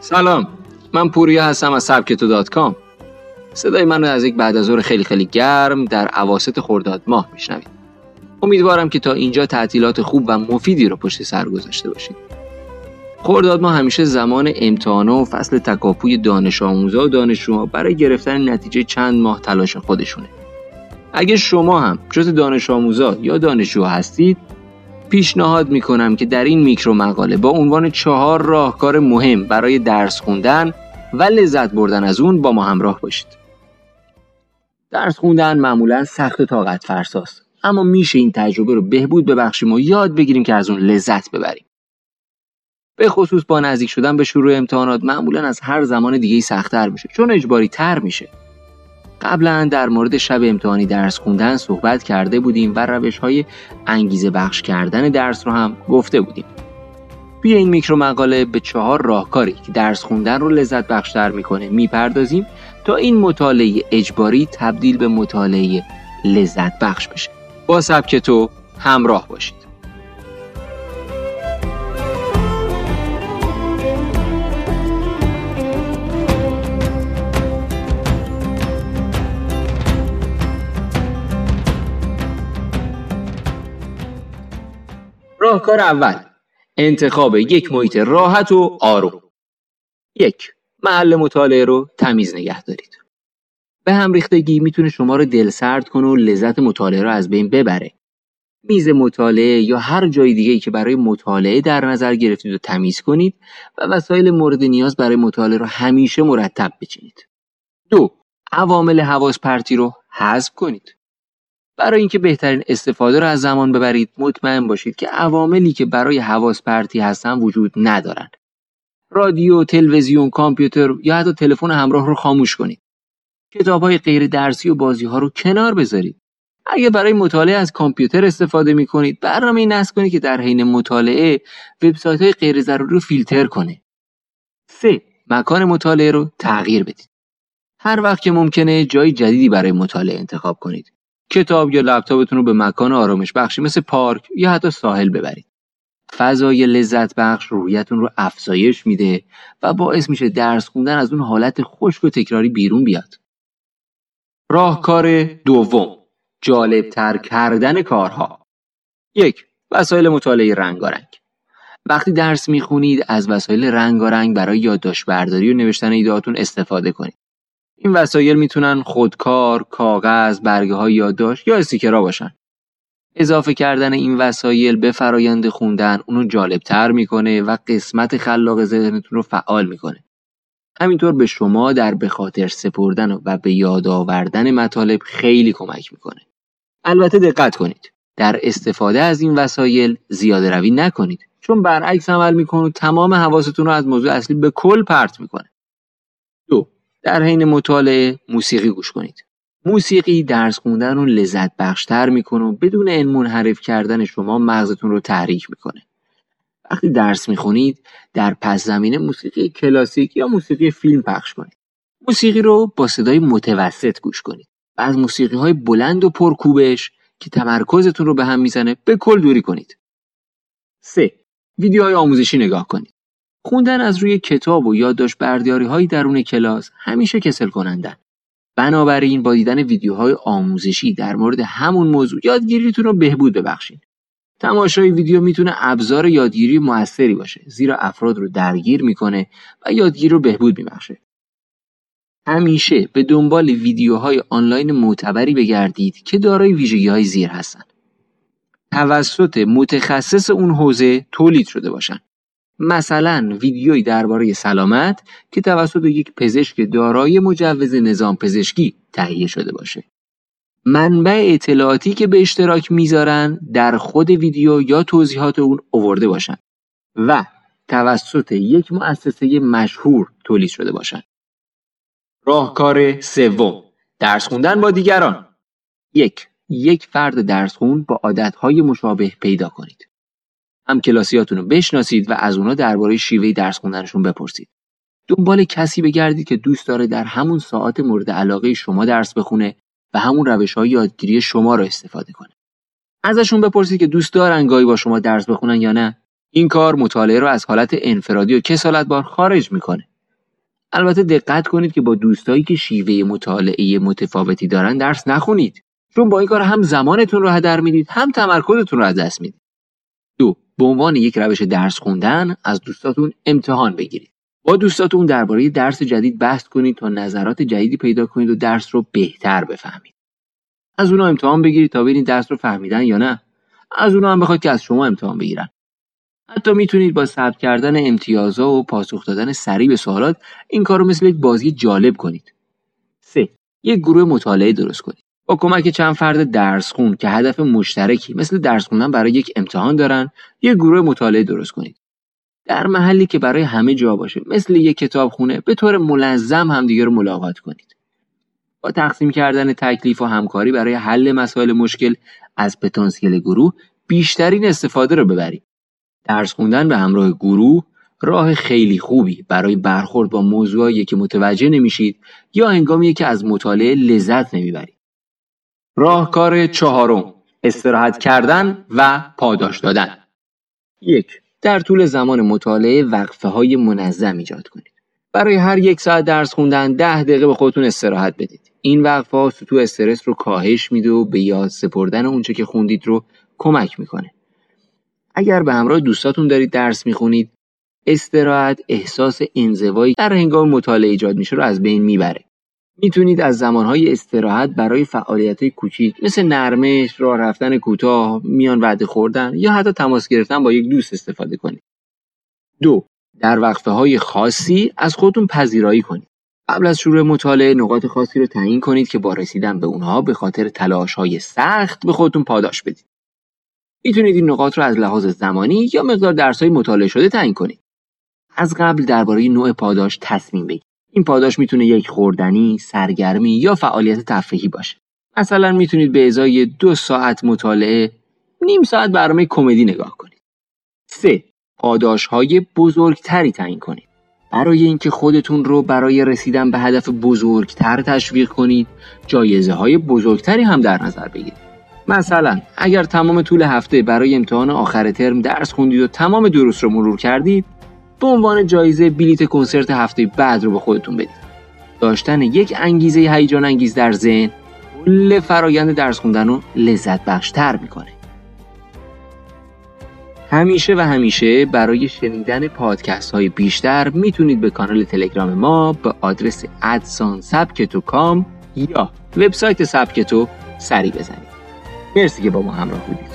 سلام. من پوریا هستم از سبکتو دات کام. صدای من از یک بعد از ظهر خیلی خیلی گرم در عواست خرداد ماه میشنوید. امیدوارم که تا اینجا تعطیلات خوب و مفیدی رو پشت سر گذاشته باشید. خرداد ما همیشه زمان امتحانه و فصل تکاپوی دانش آموزا و دانشجوها برای گرفتن نتیجه چند ماه تلاش خودشونه. اگه شما هم جز دانش آموزا یا دانشجو هستید پیشنهاد می‌کنم که در این میکرو مقاله با عنوان چهار راهکار مهم برای درس خوندن و لذت بردن از اون با ما همراه باشید. درس خوندن معمولا سخت و طاقت فرساست اما میشه این تجربه رو بهبود ببخشیم و یاد بگیریم که از اون لذت ببریم. به خصوص با نزدیک شدن به شروع امتحانات معمولا از هر زمان دیگه سختتر میشه چون اجباری تر میشه. قبلا در مورد شب امتحانی درس خوندن صحبت کرده بودیم و روش های انگیزه بخش کردن درس رو هم گفته بودیم. توی این میکرو مقاله به چهار راهکاری که درس خوندن رو لذت بخشتر می‌کنه می‌پردازیم تا این مطالعه اجباری تبدیل به مطالعه لذت بخش بشه. با سبک تو همراه باشید. راهکار اول. انتخاب یک محیط راحت و آروم. یک محل مطالعه رو تمیز نگه دارید. به هم ریختگی می‌تونه شما رو دلسرد کنه و لذت مطالعه رو از بین ببره. میز مطالعه یا هر جای دیگه ای که برای مطالعه در نظر گرفتید و تمیز کنید و وسایل مورد نیاز برای مطالعه رو همیشه مرتب بچینید. دو عوامل حواس پرتی رو حذف کنید. برای اینکه بهترین استفاده را از زمان ببرید مطمئن باشید که عواملی که برای حواس پرتی هستن وجود ندارند رادیو، تلویزیون، کامپیوتر یا حتی تلفن همراه رو خاموش کنید. کتاب های غیر درسی و بازی ها رو کنار بذارید. اگه برای مطالعه از کامپیوتر استفاده می کنید برنامه نصب کنید که در حین مطالعه وبسایت های غیر ضروری رو فیلتر کنه. 3. مکان مطالعه رو تغییر بدید. هر وقت که ممکنه جای جدیدی برای مطالعه انتخاب کنید. کتاب یا لپتاپتون رو به مکان آرامش بخشی مثل پارک یا حتی ساحل ببرید. فضای لذت بخش روحیتون رو افزایش میده و باعث میشه درس خوندن از اون حالت خشک و تکراری بیرون بیاد. راهکار دوم جالب تر کردن کارها یک وسایل مطالعه رنگارنگ وقتی درس می‌خونید از وسایل رنگارنگ برای یادداشت برداری و نوشتن ایدهاتون استفاده کنید. این وسایل می‌تونن خودکار، کاغذ، برگه های یادداشت یا استیکرها باشن. اضافه کردن این وسایل به فرایند خوندن اونو جالبتر می‌کنه و قسمت خلاق ذهنتون رو فعال می‌کنه. همینطور به شما در به خاطر سپردن و به یاد آوردن مطالب خیلی کمک می‌کنه. البته دقت کنید. در استفاده از این وسایل زیاده روی نکنید چون برعکس عمل می‌کنه و تمام حواستون رو از موضوع اصلی به کل پرت می‌کنه. دو در حین مطالعه موسیقی گوش کنید. موسیقی درس خوندن رو لذت بخشتر می‌کنه و بدون این منحرف کردن شما مغزتون رو تحریک می‌کنه. وقتی درس می‌خونید در پس زمینه موسیقی کلاسیک یا موسیقی فیلم پخش کنید. موسیقی رو با صدای متوسط گوش کنید و از موسیقی های بلند و پرکوبش که تمرکزتون رو به هم می‌زنه به کل دوری کنید. 3. ویدیوهای آموزشی نگاه کنید. خوندن از روی کتاب و یادداشت برداری های درون کلاس همیشه کسل کنندن. بنابراین با دیدن ویدیوهای آموزشی در مورد همون موضوع یادگیریتون رو بهبود ببخشید. تماشای ویدیو می‌تونه ابزار یادگیری موثری باشه زیرا افراد رو درگیر می‌کنه و یادگیری رو بهبود میبخشه. همیشه به دنبال ویدیوهای آنلاین معتبری بگردید که دارای ویژگی های زیر هستند. توسط متخصص اون حوزه تولید شده باشن. مثلا ویدیویی درباره سلامت که توسط یک پزشک دارای مجوز نظام پزشکی تهیه شده باشه. منبع اطلاعاتی که به اشتراک می‌ذارن در خود ویدیو یا توضیحات اون اوورده باشن و توسط یک مؤسسه مشهور تولید شده باشن. راهکار سوم درس خوندن با دیگران یک یک فرد درس خون با عادتهای مشابه پیدا کنید. هم کلاسیاتون رو بشناسید و از اونا درباره شیوه درس خوندنشون بپرسید. دنبال کسی بگردید که دوست داره در همون ساعت مورد علاقه شما درس بخونه و همون روش های یادگیری شما رو استفاده کنه. ازشون بپرسید که دوست دارن گاهی با شما درس بخونن یا نه. این کار مطالعه رو از حالت انفرادی و کسالت بار خارج می‌کنه البته دقت کنید که با دوستایی که شیوه مطالعه متفاوتی دارن درس نخونید چون با این کار هم زمانتون رو هدر می‌دید هم تمرکزتون رو از دست می‌دید به عنوان یک روش درس خوندن از دوستاتون امتحان بگیرید. با دوستاتون درباره درس جدید بحث کنید تا نظرات جدیدی پیدا کنید و درس رو بهتر بفهمید. از اونا امتحان بگیرید تا ببینید درس رو فهمیدن یا نه. از اونا هم بخواید که از شما امتحان بگیرن. حتی می‌تونید با ثبت کردن امتیازها و پاسخ دادن سریع به سوالات این کار رو مثل یک بازی جالب کنید. 3. یک گروه مطالعه درست کنید. با کمک چند فرد درس خون که هدف مشترکی مثل درس خوندن برای یک امتحان دارن یک گروه مطالعه درست کنید. در محلی که برای همه جا باشه مثل یک کتاب خونه به طور ملزم همدیگه رو ملاقات کنید. با تقسیم کردن تکلیف و همکاری برای حل مسائل مشکل از پتانسیل گروه بیشترین استفاده رو ببرید. درس خوندن به همراه گروه راه خیلی خوبی. برای برخورد با موضوعی که متوجه نمیشید یا هنگامی که از مطالعه لذت نمی‌برید. راهکار چهارم استراحت کردن و پاداش دادن. یک در طول زمان مطالعه وقفه های منظم ایجاد کنید. برای هر یک ساعت درس خوندن ده دقیقه به خودتون استراحت بدید. این وقفه ها سطوح استرس رو کاهش میده و به یاد سپردن اونچه که خوندید رو کمک می‌کنه. اگر به همراه دوستاتون دارید درس می‌خونید استراحت احساس انزوایی در هنگام مطالعه ایجاد میشه رو از بین می‌بره می‌تونید از زمانهای استراحت برای فعالیت کوچیک مثل نرمش، راه رفتن کوتاه، میان وعده خوردن یا حتی تماس گرفتن با یک دوست استفاده کنید. دو در وقفه های خاصی از خودتون پذیرایی کنید. قبل از شروع مطالعه نقاط خاصی رو تعیین کنید که با رسیدن به اونها به خاطر تلاش های سخت به خودتون پاداش بدید. می‌تونید این نقاط رو از لحاظ زمانی یا مقدار درس های مطالعه شده تعیین کنید. از قبل درباره نوع پاداش تصمیم بگیرید. این پاداش می‌تونه یک خوردنی، سرگرمی یا فعالیت تفریحی باشه. مثلا می‌تونید به ازای دو ساعت مطالعه نیم ساعت برنامه کمدی نگاه کنید. 3. پاداش های بزرگتری تعیین کنید. برای اینکه خودتون رو برای رسیدن به هدف بزرگتر تشویق کنید، جایزه های بزرگتری هم در نظر بگیرید. مثلا اگر تمام طول هفته برای امتحان آخر ترم درس خوندید و تمام دروس رو مرور کردید به عنوان جایزه بلیت کنسرت هفته بعد رو به خودتون بدید. داشتن یک انگیزه هیجان انگیز در ذهن کل فرایند درس خوندن رو لذت بخشتر می‌کنه. همیشه و همیشه برای شنیدن پادکست های بیشتر می‌تونید به کانال تلگرام ما به آدرس ادسان سبکتو کام یا وبسایت سبکتو سری بزنید. مرسی که با ما همراه بودید.